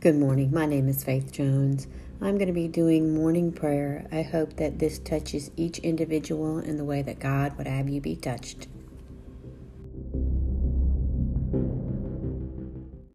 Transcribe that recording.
Good morning. My name is Faith Jones. I'm going to be doing morning prayer. I hope that this touches each individual in the way that God would have you be touched.